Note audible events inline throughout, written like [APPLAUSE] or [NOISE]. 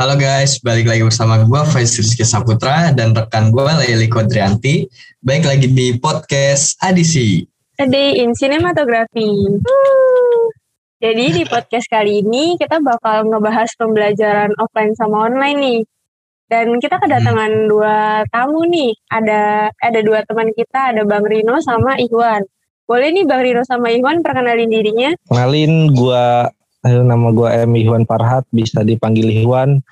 Halo guys, balik lagi bersama gue Faiz Rizky Saputra dan rekan gue Leili Kodrianti. Baik lagi di podcast Adisi. A Day in Cinematography. Jadi di podcast kali ini kita bakal ngebahas pembelajaran offline sama online nih. Dan kita kedatangan hmm. dua tamu nih. Ada ada dua teman kita, ada Bang Rino sama Iwan. Boleh nih Bang Rino sama Iwan perkenalin dirinya? Kenalin gue nama gue M. Iwan Farhat, bisa dipanggil Iwan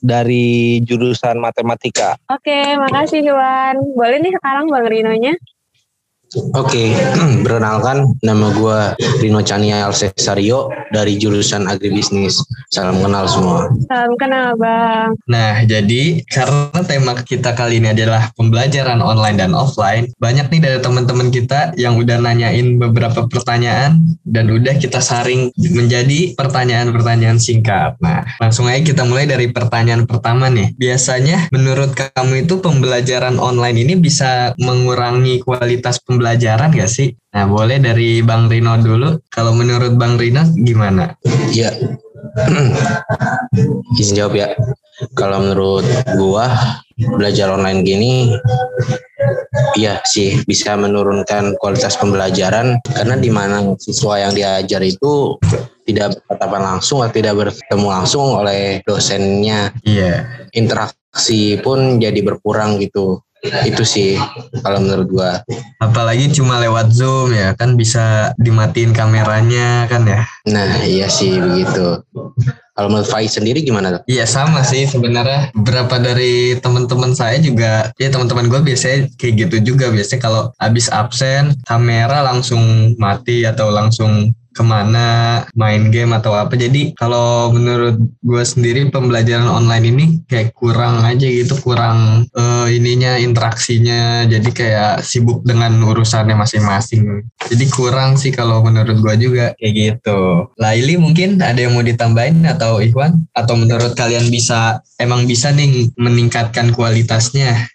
dari jurusan matematika. Oke, makasih Iwan. Boleh nih sekarang Bang Rinonya? Oke, okay. [CLEARS THROAT] perkenalkan nama gue Rino Chaniel Cesario dari jurusan agribisnis. Salam kenal semua. Salam kenal Bang. Nah, jadi karena tema kita kali ini adalah pembelajaran online dan offline, banyak nih dari teman-teman kita yang udah nanyain beberapa pertanyaan dan udah kita saring menjadi pertanyaan-pertanyaan singkat. Nah, langsung aja kita mulai dari pertanyaan pertama nih. Biasanya menurut kamu itu pembelajaran online ini bisa mengurangi kualitas pembelajaran pembelajaran gak sih? Nah boleh dari Bang Rino dulu. Kalau menurut Bang Rino gimana? [CLEARS THROAT] Iya. Izin jawab ya. Kalau menurut gua belajar online gini Iya sih bisa menurunkan kualitas pembelajaran karena di mana siswa yang diajar itu tidak bertatapan langsung atau tidak bertemu langsung oleh dosennya. Iya. Interaksi pun jadi berkurang gitu itu sih kalau menurut gua. Apalagi cuma lewat zoom ya kan bisa dimatiin kameranya kan ya? Nah iya sih begitu. Kalau menurut Faiz sendiri gimana Iya sama sih sebenarnya. Berapa dari teman-teman saya juga ya teman-teman gue biasanya kayak gitu juga. Biasanya kalau habis absen kamera langsung mati atau langsung ke mana main game atau apa. Jadi kalau menurut gue sendiri pembelajaran online ini kayak kurang aja gitu kurang uh, ininya interaksinya. Jadi kayak sibuk dengan urusannya masing-masing. Jadi kurang sih kalau menurut gue juga. Kayak gitu. Laili mungkin ada yang mau ditambahin atau Ikhwan atau menurut kalian bisa emang bisa nih meningkatkan kualitasnya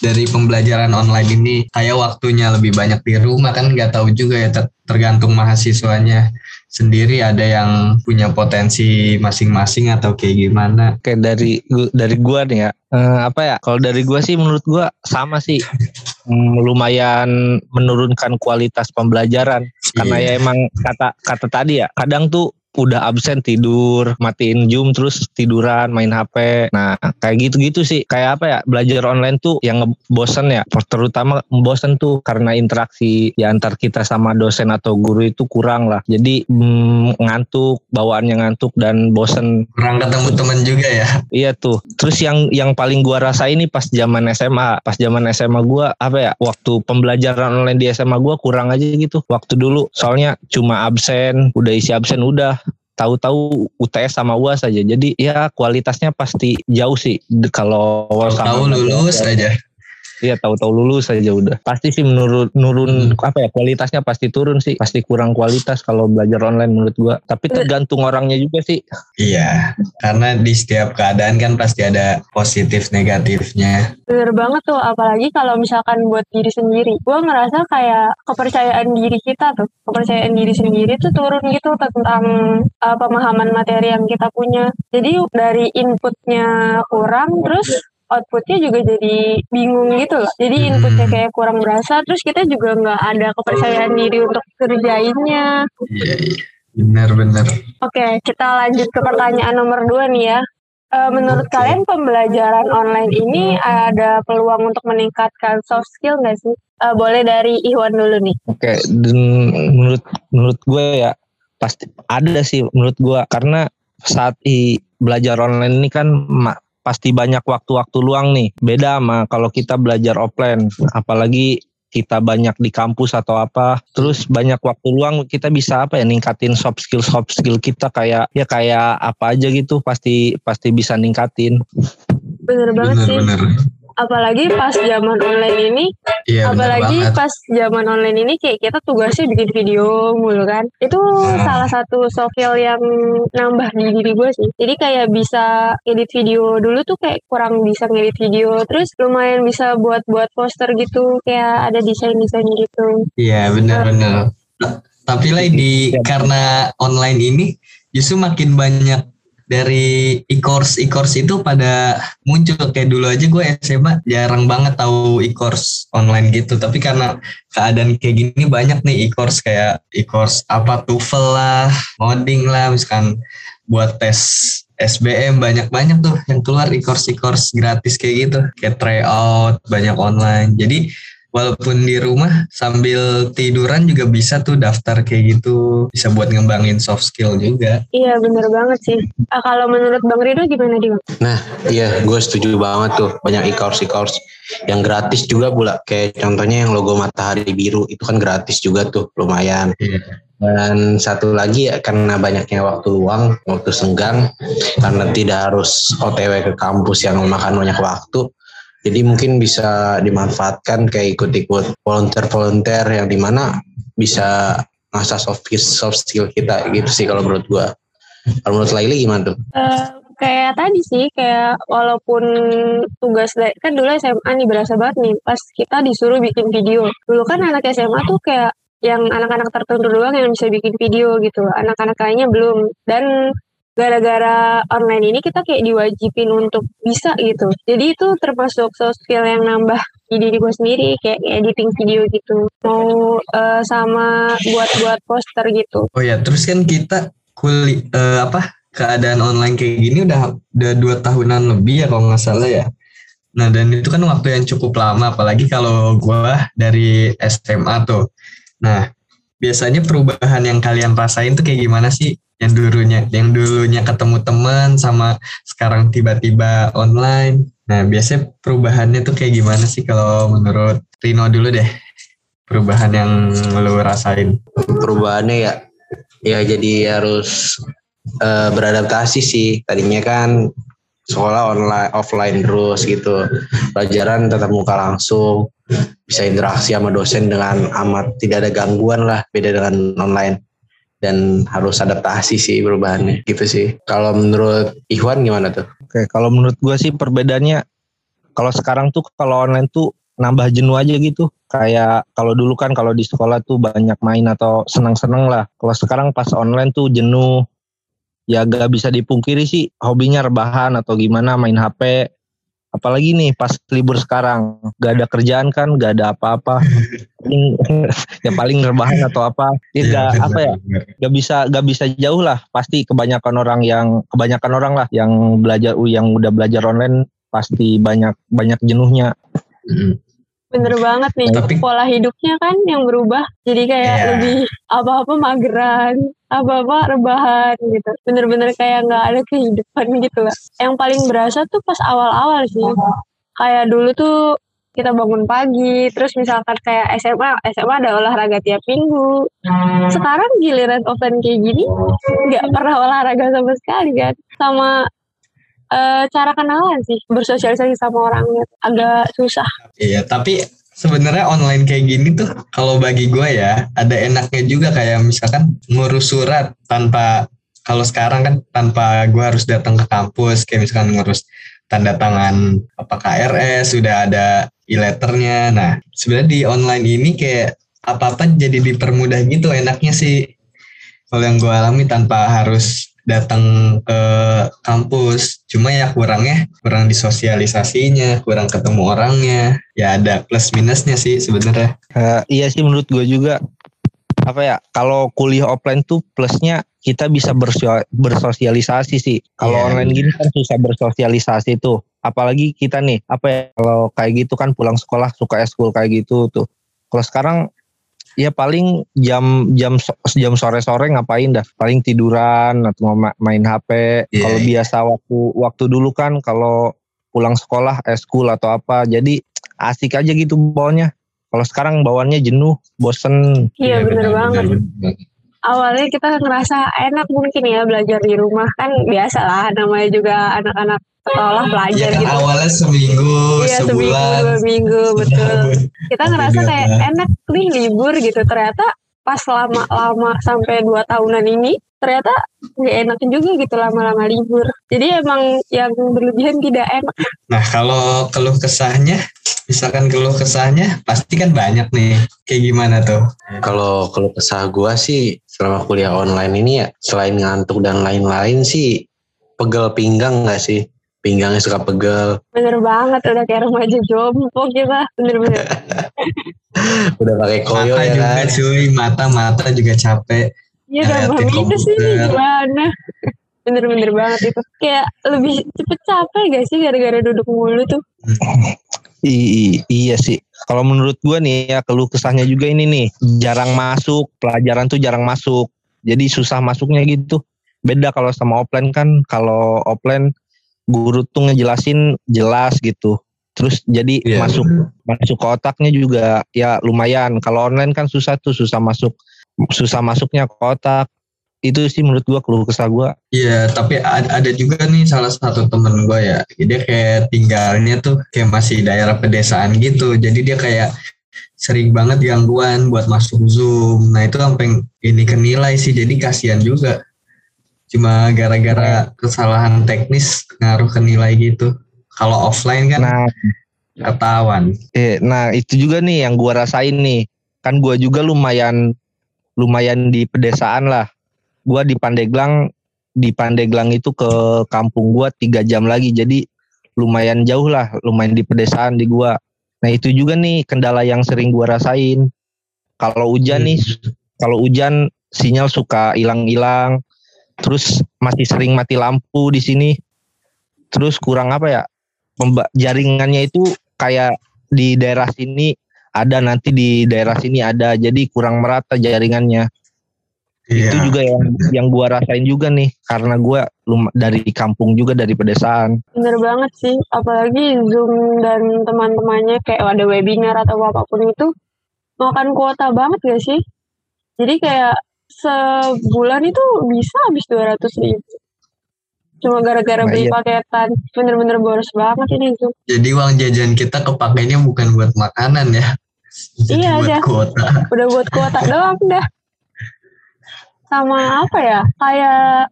dari pembelajaran online ini kayak waktunya lebih banyak di rumah kan nggak tahu juga ya tergantung mahasiswanya sendiri ada yang punya potensi masing-masing atau kayak gimana. Kayak dari dari gua nih ya eh, apa ya kalau dari gua sih menurut gua sama sih. Hmm, lumayan menurunkan kualitas pembelajaran. Karena yeah. ya emang kata kata tadi ya kadang tuh udah absen tidur, matiin Zoom terus tiduran, main HP. Nah, kayak gitu-gitu sih. Kayak apa ya? Belajar online tuh yang bosen ya. Terutama bosen tuh karena interaksi ya antar kita sama dosen atau guru itu kurang lah. Jadi mm, ngantuk, bawaannya ngantuk dan bosen. Kurang ketemu teman juga ya. Iya tuh. Terus yang yang paling gua rasa ini pas zaman SMA. Pas zaman SMA gua apa ya? Waktu pembelajaran online di SMA gua kurang aja gitu. Waktu dulu soalnya cuma absen, udah isi absen udah tahu-tahu UTS sama UAS saja. Jadi ya kualitasnya pasti jauh sih kalau tahu lulus aja. Iya tahu-tahu lulus saja udah. Pasti sih menurut nurun hmm. apa ya kualitasnya pasti turun sih. Pasti kurang kualitas kalau belajar online menurut gua. Tapi tergantung orangnya juga sih. Iya, karena di setiap keadaan kan pasti ada positif negatifnya. Bener banget tuh, apalagi kalau misalkan buat diri sendiri. Gua ngerasa kayak kepercayaan diri kita tuh, kepercayaan diri sendiri tuh turun gitu tentang uh, pemahaman materi yang kita punya. Jadi dari inputnya kurang, terus outputnya juga jadi bingung gitu loh. Jadi hmm. inputnya kayak kurang berasa, terus kita juga nggak ada kepercayaan diri untuk kerjainnya. Iya, iya. Benar-benar. Oke, kita lanjut ke pertanyaan nomor dua nih ya. Uh, menurut okay. kalian pembelajaran online ini ada peluang untuk meningkatkan soft skill nggak sih? Uh, boleh dari Iwan dulu nih. Oke, okay. menurut menurut gue ya pasti ada sih menurut gue karena saat i belajar online ini kan pasti banyak waktu-waktu luang nih. Beda sama kalau kita belajar offline, apalagi kita banyak di kampus atau apa, terus banyak waktu luang kita bisa apa ya ningkatin soft skill soft skill kita kayak ya kayak apa aja gitu pasti pasti bisa ningkatin. Bener banget bener, sih. Bener apalagi pas zaman online ini iya, apalagi pas zaman online ini kayak kita tugasnya bikin video mulu kan. Itu hmm. salah satu soft skill yang nambah di diri gue sih. Jadi kayak bisa edit video dulu tuh kayak kurang bisa ngedit video. Terus lumayan bisa buat buat poster gitu kayak ada desain desain gitu. Iya benar-benar tapi lah di ya. karena online ini justru makin banyak dari e-course e-course itu pada muncul. Kayak dulu aja gue SMA jarang banget tahu e-course online gitu. Tapi karena keadaan kayak gini banyak nih e-course kayak e-course apa TOEFL lah coding lah. Misalkan buat tes SBM banyak-banyak tuh yang keluar e-course e-course gratis kayak gitu. Kayak tryout banyak online. Jadi walaupun di rumah sambil tiduran juga bisa tuh daftar kayak gitu bisa buat ngembangin soft skill juga Iya bener banget sih. Ah, kalau menurut Bang Rido gimana dia? Nah, iya, gue setuju banget tuh. Banyak e-course e-course yang gratis juga pula. Kayak contohnya yang logo matahari biru itu kan gratis juga tuh, lumayan. Iya. Dan satu lagi ya karena banyaknya waktu luang, waktu senggang, karena tidak harus OTW ke kampus yang memakan banyak waktu. Jadi mungkin bisa dimanfaatkan kayak ikut-ikut volunteer-volunteer yang di mana bisa ngasah soft soft skill kita gitu sih kalau menurut gua. Kalau menurut Laili gimana tuh? Eh, kayak tadi sih, kayak walaupun tugas kan dulu SMA nih berasa banget nih, pas kita disuruh bikin video. Dulu kan anak SMA tuh kayak yang anak-anak tertentu doang yang bisa bikin video gitu. Anak-anak lainnya belum. Dan gara-gara online ini kita kayak diwajibin untuk bisa gitu. Jadi itu termasuk soft skill yang nambah di diri gue sendiri kayak editing video gitu. Mau eh, sama buat-buat poster gitu. oh ya terus kan kita kuli eh, apa keadaan online kayak gini udah udah dua tahunan lebih ya kalau nggak salah ya nah dan itu kan waktu yang cukup lama apalagi kalau gua dari SMA tuh nah biasanya perubahan yang kalian rasain tuh kayak gimana sih yang dulunya yang dulunya ketemu teman sama sekarang tiba-tiba online. Nah biasanya perubahannya tuh kayak gimana sih kalau menurut Rino dulu deh? Perubahan yang lo rasain? Perubahannya ya ya jadi harus eh, beradaptasi sih. Tadinya kan sekolah online offline terus gitu. Pelajaran tetap muka langsung bisa interaksi sama dosen dengan amat tidak ada gangguan lah beda dengan online dan harus adaptasi sih perubahannya gitu sih kalau menurut Ikhwan gimana tuh Oke, kalau menurut gua sih perbedaannya kalau sekarang tuh kalau online tuh nambah jenuh aja gitu. Kayak kalau dulu kan kalau di sekolah tuh banyak main atau senang-senang lah. Kalau sekarang pas online tuh jenuh. Ya gak bisa dipungkiri sih hobinya rebahan atau gimana main HP. Apalagi nih pas libur sekarang gak ada kerjaan kan, gak ada apa-apa. Paling [LAUGHS] ya paling rebahan atau apa. Ya Iya, gak, apa ya? gak bisa gak bisa jauh lah pasti kebanyakan orang yang kebanyakan orang lah yang belajar yang udah belajar online pasti banyak banyak jenuhnya Mm. Bener banget nih, Tapi- pola hidupnya kan yang berubah. Jadi kayak Iya. lebih apa-apa mageran, apa-apa rebahan gitu. Bener-bener kayak nggak ada kehidupan gitu lah. Yang paling berasa tuh pas awal-awal sih. Kayak dulu tuh kita bangun pagi, terus misalkan kayak SMA, SMA ada olahraga tiap minggu. Sekarang giliran offline kayak gini, nggak pernah olahraga sama sekali kan. Sama eh, cara kenalan sih, bersosialisasi sama orangnya agak susah. Iya, tapi sebenarnya online kayak gini tuh kalau bagi gue ya ada enaknya juga kayak misalkan ngurus surat tanpa kalau sekarang kan tanpa gue harus datang ke kampus kayak misalkan ngurus tanda tangan apa KRS sudah ada e-letternya. Nah sebenarnya di online ini kayak apa-apa jadi dipermudah gitu enaknya sih kalau yang gue alami tanpa harus datang ke kampus. Cuma ya kurangnya kurang disosialisasinya kurang ketemu orangnya. Ya ada plus minusnya sih sebenarnya. Eh, iya sih menurut gue juga. Apa ya kalau kuliah offline tuh plusnya kita bisa bersosialisasi sih. Kalau Iya, online gini kan susah bersosialisasi tuh. Apalagi kita nih apa ya kalau kayak gitu kan pulang sekolah suka eskul kayak gitu tuh. Kalau sekarang ya paling jam jam jam sore sore ngapain dah paling tiduran atau ma- main HP Iya, kalau iya. biasa waktu waktu dulu kan kalau pulang sekolah eskul atau apa jadi asik aja gitu bawanya kalau sekarang bawaannya jenuh bosen Iya bener banget. bener. Awalnya kita ngerasa enak mungkin ya belajar di rumah kan biasa lah namanya juga anak-anak sekolah Iya belajar kan gitu. awalnya seminggu, Iya seminggu sebulan, dua minggu betul. setahun. Kita ngerasa kayak enak nih libur gitu. Ternyata pas lama-lama sampai dua tahunan ini ternyata nggak enak juga gitu lama-lama libur. Jadi emang yang berlebihan tidak enak. Nah kalau keluh kesahnya, misalkan keluh kesahnya pasti kan banyak nih. Kayak gimana tuh? Kalau kalau kesah gua sih selama kuliah online ini ya selain ngantuk dan lain-lain sih pegel pinggang nggak sih? Pinggangnya suka pegel. Bener banget, udah kayak remaja jompo kita. Bener-bener. [LAUGHS] Udah pakai koyo mata ya juga kan? cuy mata mata juga capek Iya udah Ngeliatin itu sih gimana. Bener-bener banget itu. Kayak lebih cepet capek gak sih gara-gara duduk mulu tuh. I- i- iya sih. Kalau menurut gua nih ya keluh kesahnya juga ini nih jarang masuk pelajaran tuh jarang masuk. Jadi susah masuknya gitu. Beda kalau sama offline kan kalau offline guru tuh ngejelasin jelas gitu. Terus jadi Iya, masuk masuk ke otaknya juga ya lumayan. Kalau online kan susah tuh susah masuk susah masuknya ke otak. Itu sih menurut gua keluh kesah gua. Iya, tapi ada, juga nih salah satu temen gue ya. Dia kayak tinggalnya tuh kayak masih daerah pedesaan gitu. Jadi dia kayak sering banget gangguan buat masuk Zoom. Nah itu sampai ini kenilai sih. Jadi kasihan juga. Cuma gara-gara kesalahan teknis ngaruh ke nilai gitu. Kalau offline kan Nah, ketahuan. Eh, nah itu juga nih yang gua rasain nih. Kan gua juga lumayan lumayan di pedesaan lah. Gua di Pandeglang di Pandeglang itu ke kampung gua tiga jam lagi. Jadi lumayan jauh lah, lumayan di pedesaan di gua. Nah itu juga nih kendala yang sering gua rasain. Kalau hujan nih, kalau hujan sinyal suka hilang-hilang. Terus masih sering mati lampu di sini. Terus kurang apa ya? Jaringannya itu kayak di daerah sini ada nanti di daerah sini ada jadi kurang merata jaringannya itu Iya. juga yang yang gua rasain juga nih karena gua lum- dari kampung juga dari pedesaan Bener banget sih. Apalagi Zoom dan teman-temannya kayak ada webinar atau apa pun itu. Makan kuota banget gak sih? Jadi kayak sebulan itu bisa habis 200 ribu. Cuma gara-gara Nah, beli iya. paketan. Bener-bener boros banget ini Zoom. Jadi uang jajan kita kepakainya bukan buat makanan ya. Jadi Iya, buat dah. kuota. udah buat kuota doang dah sama apa ya kayak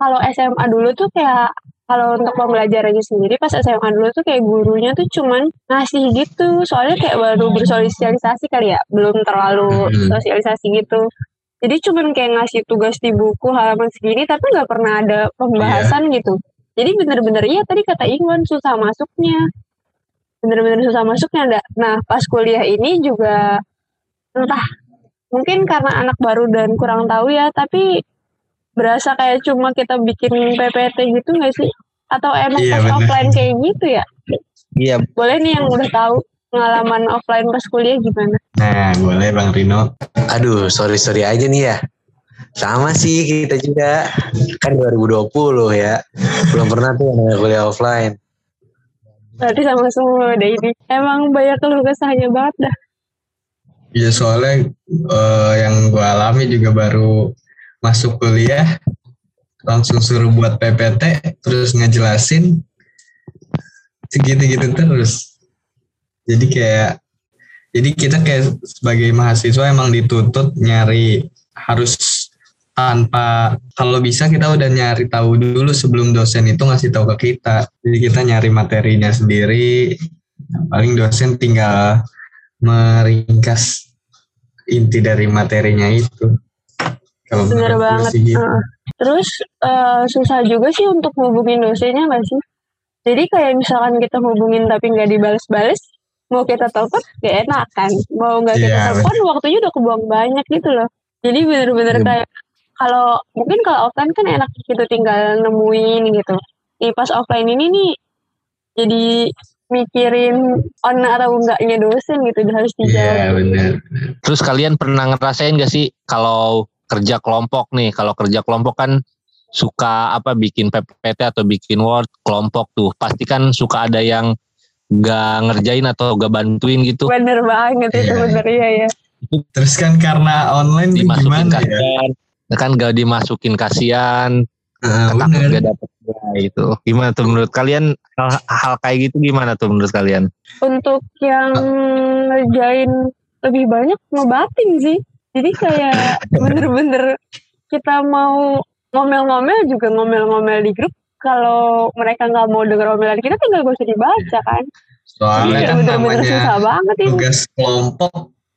kalau SMA dulu tuh kayak kalau untuk pembelajarannya sendiri pas SMA dulu tuh kayak gurunya tuh cuman ngasih gitu. Soalnya kayak baru bersosialisasi kali ya belum terlalu Mhm. sosialisasi gitu. Jadi cuman kayak ngasih tugas di buku halaman segini tapi nggak pernah ada pembahasan gitu. Jadi bener-bener iya tadi kata Iwan susah masuknya. Bener-bener susah masuknya ndak nah pas kuliah ini juga entah mungkin karena anak baru dan kurang tahu ya tapi berasa kayak cuma kita bikin PPT gitu nggak sih atau emang Iya, pas bener. offline kayak gitu ya iya boleh nih yang udah tahu pengalaman offline pas kuliah gimana Nah, boleh Bang Rino. Aduh, sorry sorry aja nih ya. Sama sih kita juga. Kan 2020 ya. Belum pernah tuh namanya kuliah offline. berarti sama semua deh ini emang banyak keluh kesahnya banget dah Iya soalnya eh, yang gue alami juga baru masuk kuliah langsung suruh buat PPT terus ngejelasin segitu-gitu terus. Jadi kayak jadi kita kayak sebagai mahasiswa emang dituntut nyari harus tanpa kalau bisa kita udah nyari tahu dulu sebelum dosen itu ngasih tahu ke kita. Jadi kita nyari materinya sendiri. Paling dosen tinggal meringkas inti dari materinya itu. Kalau bener banget. sih gitu. Terus eh, susah juga sih untuk hubungin dosennya nggak sih? Jadi kayak misalkan kita hubungin tapi nggak dibales-bales mau kita telepon gak enak kan? Mau nggak kita Iya, telepon waktunya udah kebuang banyak gitu loh. Jadi bener-bener Iya. kayak kalau mungkin kalau offline kan enak gitu tinggal nemuin gitu. Nih pas offline ini nih jadi mikirin on atau enggaknya dosen gitu harus dijawab Iya benar. terus kalian pernah ngerasain gak sih kalau kerja kelompok nih kalau kerja kelompok kan suka apa bikin PPT atau bikin Word kelompok tuh pasti kan suka ada yang gak ngerjain atau gak bantuin gitu bener banget itu Iya. bener iya ya Terus kan karena online dimasukin gimana ya? kasihan kan gak dimasukin kasihan takut bener. gak dapet nilai itu gimana tuh menurut kalian hal, hal kayak gitu gimana tuh menurut kalian untuk yang ngerjain lebih banyak ngebatin sih. Jadi kayak [LAUGHS] bener-bener kita mau ngomel-ngomel juga ngomel-ngomel di grup. Kalau mereka nggak mau denger omelan kita tinggal gak usah dibaca kan. Soalnya Iya kan bener-bener namanya susah banget ini. tugas kelompok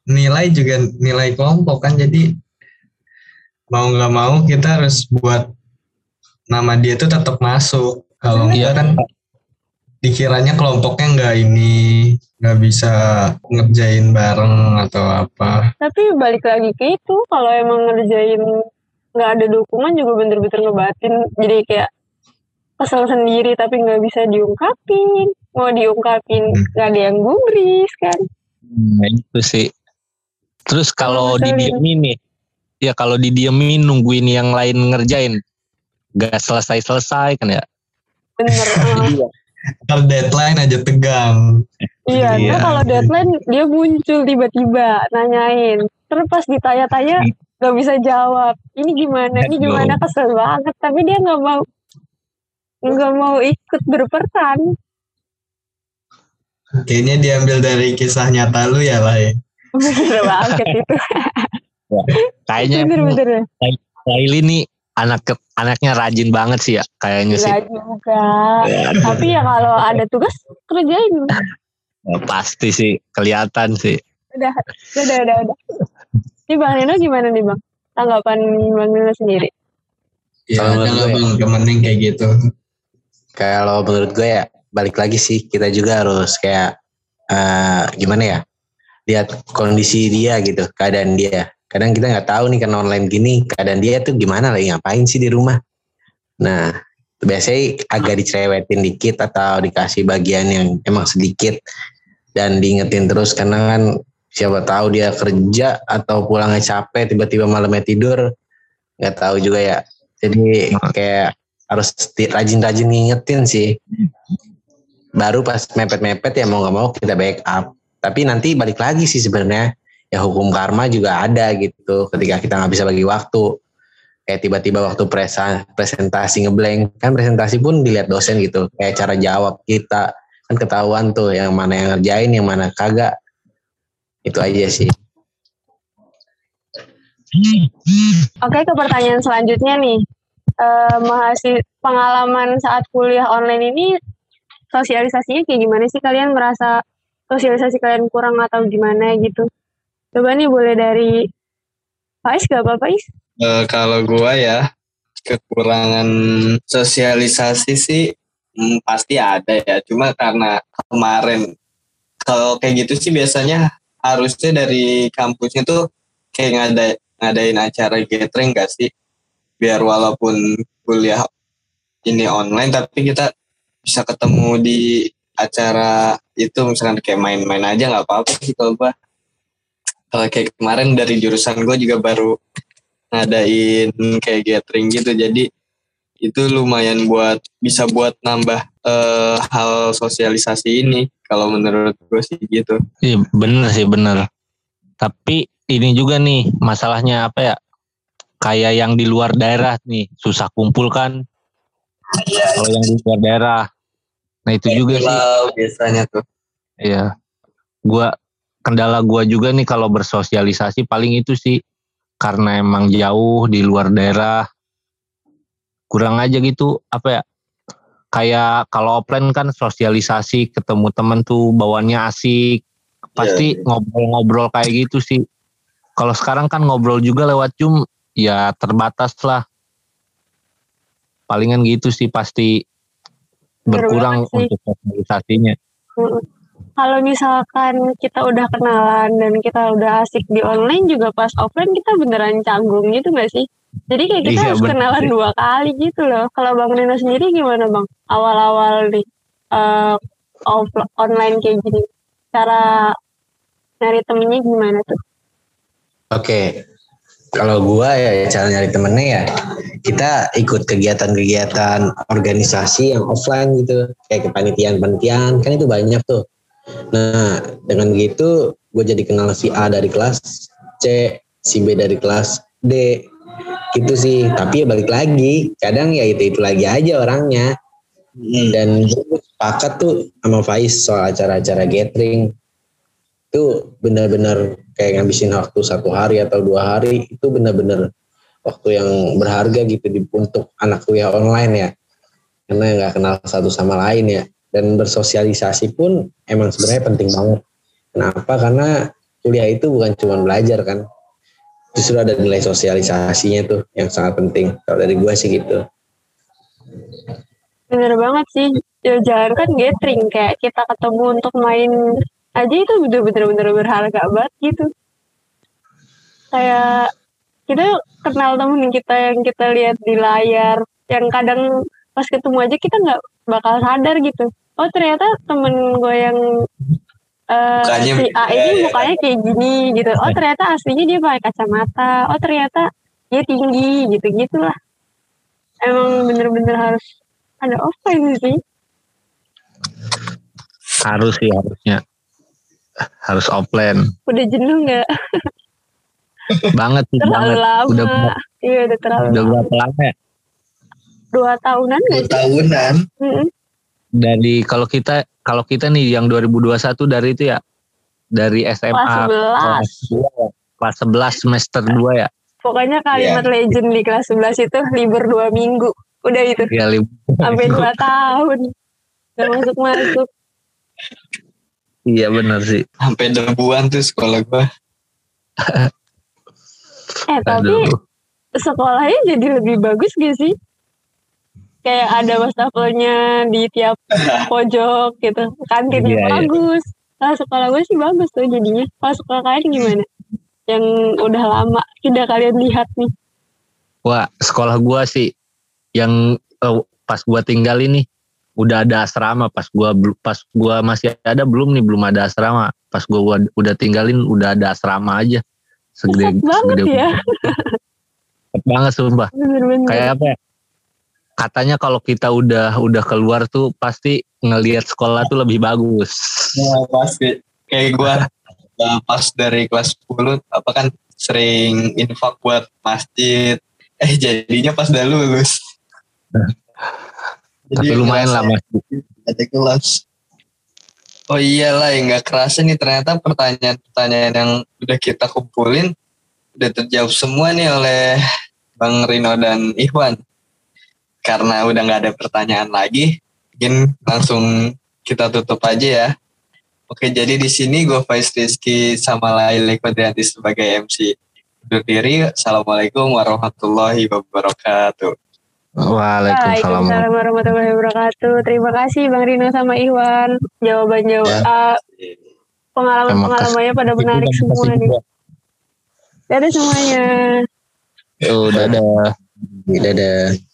nilai juga nilai kelompok kan jadi mau nggak mau kita harus buat nama dia tuh tetap masuk. Kalau Iya. enggak kan dikiranya kelompoknya nggak ini nggak bisa ngerjain bareng atau apa. Tapi balik lagi ke itu, kalau emang ngerjain nggak ada dukungan juga bener-bener ngebatin. Jadi kayak kesel sendiri tapi nggak bisa diungkapin. Mau diungkapin Hmm. nggak ada yang gubris kan. Nah, itu sih. Terus kalau ngeselin. didiemin nih, ya kalau didiemin nungguin yang lain ngerjain, gak selesai-selesai kan ya. Bener. [LAUGHS] eh. Kalau deadline aja tegang. Iya, Iya. ntar kalau deadline dia muncul tiba-tiba nanyain. Terus pas ditanya-tanya nggak bisa jawab. Ini gimana? Ini gimana? Kesel banget. Tapi dia nggak mau nggak mau ikut berperan. Kayaknya diambil dari kisah nyata lu ya lah ya. Bener banget [LAUGHS] itu. Kayaknya Bener bener. Laili nih anak anaknya rajin banget sih ya kayaknya sih. Enggak juga. [LAUGHS] Tapi ya kalau ada tugas kerjain. Ya, pasti sih kelihatan sih. Udah, udah, udah, udah. Ini Bang Nino gimana nih Bang? Tanggapan Bang Nino sendiri. Ya, Kalau ada bang temenin kayak gitu. Kalau menurut gue ya balik lagi sih kita juga harus kayak eh, gimana ya lihat kondisi dia gitu keadaan dia. Kadang kita nggak tahu nih karena online gini keadaan dia tuh gimana lagi ngapain sih di rumah. Nah biasanya agak dicerewetin dikit atau dikasih bagian yang emang sedikit dan diingetin terus. Karena kan siapa tahu dia kerja atau pulangnya capek tiba-tiba malamnya tidur nggak tahu juga ya. Jadi kayak harus rajin-rajin ngingetin sih. Baru pas mepet-mepet ya mau nggak mau kita backup. Tapi nanti balik lagi sih sebenarnya ya hukum karma juga ada gitu. Ketika kita nggak bisa bagi waktu kayak tiba-tiba waktu presa, presentasi ngeblank kan presentasi pun dilihat dosen gitu. Kayak cara jawab kita kan ketahuan tuh yang mana yang ngerjain yang mana kagak. Itu aja sih. Oke ke pertanyaan selanjutnya nih. Eh mahasiswa pengalaman saat kuliah online ini sosialisasinya kayak gimana sih? Kalian merasa sosialisasi kalian kurang atau gimana gitu? Coba nih boleh dari Faiz gak apa-apa Is? Eh, kalau gua ya kekurangan sosialisasi sih hmm, pasti ada ya. Cuma karena kemarin kalau kayak gitu sih biasanya harusnya dari kampusnya tuh kayak ngada ngadain acara gathering gak sih? Biar walaupun kuliah ini online tapi kita bisa ketemu di acara itu misalkan kayak main-main aja nggak apa-apa sih kalau gua. Kalau kayak kemarin dari jurusan gue juga baru ngadain kayak gathering gitu jadi itu lumayan buat bisa buat nambah eh, hal sosialisasi ini kalau menurut gue sih gitu Iya bener sih bener. Tapi ini juga nih masalahnya apa ya? Kayak yang di luar daerah nih susah kumpul kan. Kalau yang di luar daerah. Nah itu juga sih. Biasanya tuh Iya. Gua kendala gua juga nih kalau bersosialisasi paling itu sih karena emang jauh di luar daerah. Kurang aja gitu apa ya? Kayak kalau offline kan sosialisasi ketemu temen tuh bawaannya asik. Pasti ngobrol-ngobrol kayak gitu sih. Kalau sekarang kan ngobrol juga lewat Zoom ya terbatas lah. Palingan gitu sih pasti berkurang untuk sosialisasinya. Mm-mm. Kalau misalkan kita udah kenalan dan kita udah asik di online juga pas offline kita beneran canggung gitu gak sih? Jadi kayak kita Iya, harus bener kenalan dua kali gitu loh. Kalau Bang Nino sendiri gimana Bang? Awal-awal nih eh off- online kayak gini. Cara nyari temennya gimana tuh? Oke, kalau gua ya cara nyari temennya ya kita ikut kegiatan-kegiatan organisasi yang offline gitu, kayak kepanitiaan-panitiaan kan itu banyak tuh. Nah dengan begitu gue jadi kenal si A dari kelas C, si B dari kelas D, gitu sih. Tapi ya balik lagi, kadang ya itu itu lagi aja orangnya. Dan gue sepakat tuh sama Faiz soal acara-acara gathering itu benar-benar kayak ngabisin waktu satu hari atau dua hari itu benar-benar waktu yang berharga gitu di, untuk anak kuliah online ya karena nggak kenal satu sama lain ya dan bersosialisasi pun emang sebenarnya penting banget kenapa karena kuliah itu bukan cuma belajar kan justru ada nilai sosialisasinya tuh yang sangat penting kalau dari gue sih gitu Bener banget sih. Ya jangan kan gathering kayak kita ketemu untuk main aja itu bener-bener bener berharga banget gitu. Kayak kita kenal temen kita yang kita lihat di layar, yang kadang pas ketemu aja kita nggak bakal sadar gitu. Oh ternyata temen gue yang eh, Mukanya si A beda, ini ya. mukanya kayak gini gitu. Oh ternyata aslinya dia pakai kacamata. Oh ternyata dia tinggi gitu gitulah. Emang bener-bener harus ada offline sih. Harus sih harusnya. Harus offline. Udah jenuh nggak? banget sih Terlalu banget. lama. Udah Iya udah terlalu udah lama. berapa lama ya? Dua tahunan Dua nggak sih? tahunan. Mm-mm. Dari kalau kita kalau kita nih yang 2021 dari itu ya dari SMA Kelas 11. kelas 2 ya. Kelas 11 semester 2 ya. Pokoknya kalimat Iya. legend di kelas 11 itu libur dua minggu. Udah itu. Ya libur. Sampai dua tahun. Gak masuk-masuk. Iya benar sih. Sampai debuan tuh sekolah gua. Eh tapi Aduh. sekolahnya jadi lebih bagus gak sih? Kayak ada wastafelnya di tiap [LAUGHS] pojok gitu. Kantinnya Iya, iya. bagus. Nah, sekolah gue sih bagus tuh jadinya. Kalau sekolah kalian gimana? Yang udah lama tidak kalian lihat nih. Wah, sekolah gua sih yang eh, pas gua tinggal ini udah ada asrama pas gua bel- pas gua masih ada belum nih belum ada asrama. Pas gua wa- udah tinggalin udah ada asrama aja. Segede banget segede ya. [LAUGHS] Banget sumpah. Bener-bener. Kayak apa ya? Katanya kalau kita udah udah keluar tuh pasti ngelihat sekolah tuh lebih bagus. Nah, pasti. Kayak gua uh, pas dari kelas 10 apa kan sering infak buat masjid. Eh jadinya pas udah lulus. Tapi lumayan lah mas. Ada kelas. Oh iyalah yang nggak kerasa nih ternyata pertanyaan-pertanyaan yang udah kita kumpulin udah terjawab semua nih oleh Bang Rino dan Ikhwan. Karena udah nggak ada pertanyaan lagi, mungkin langsung kita tutup aja ya. Oke, jadi di sini gue Faiz Rizky sama Laila Kodrianti sebagai MC. Undur diri, Assalamualaikum warahmatullahi wabarakatuh. Waalaikumsalam. Waalaikumsalam warahmatullahi wabarakatuh. Terima kasih Bang Rino sama Iwan. Jawaban-jawab Ya. eh, pengalaman-pengalamannya pada menarik Terima semua nih. Dadah semuanya. Dadah. Dadah.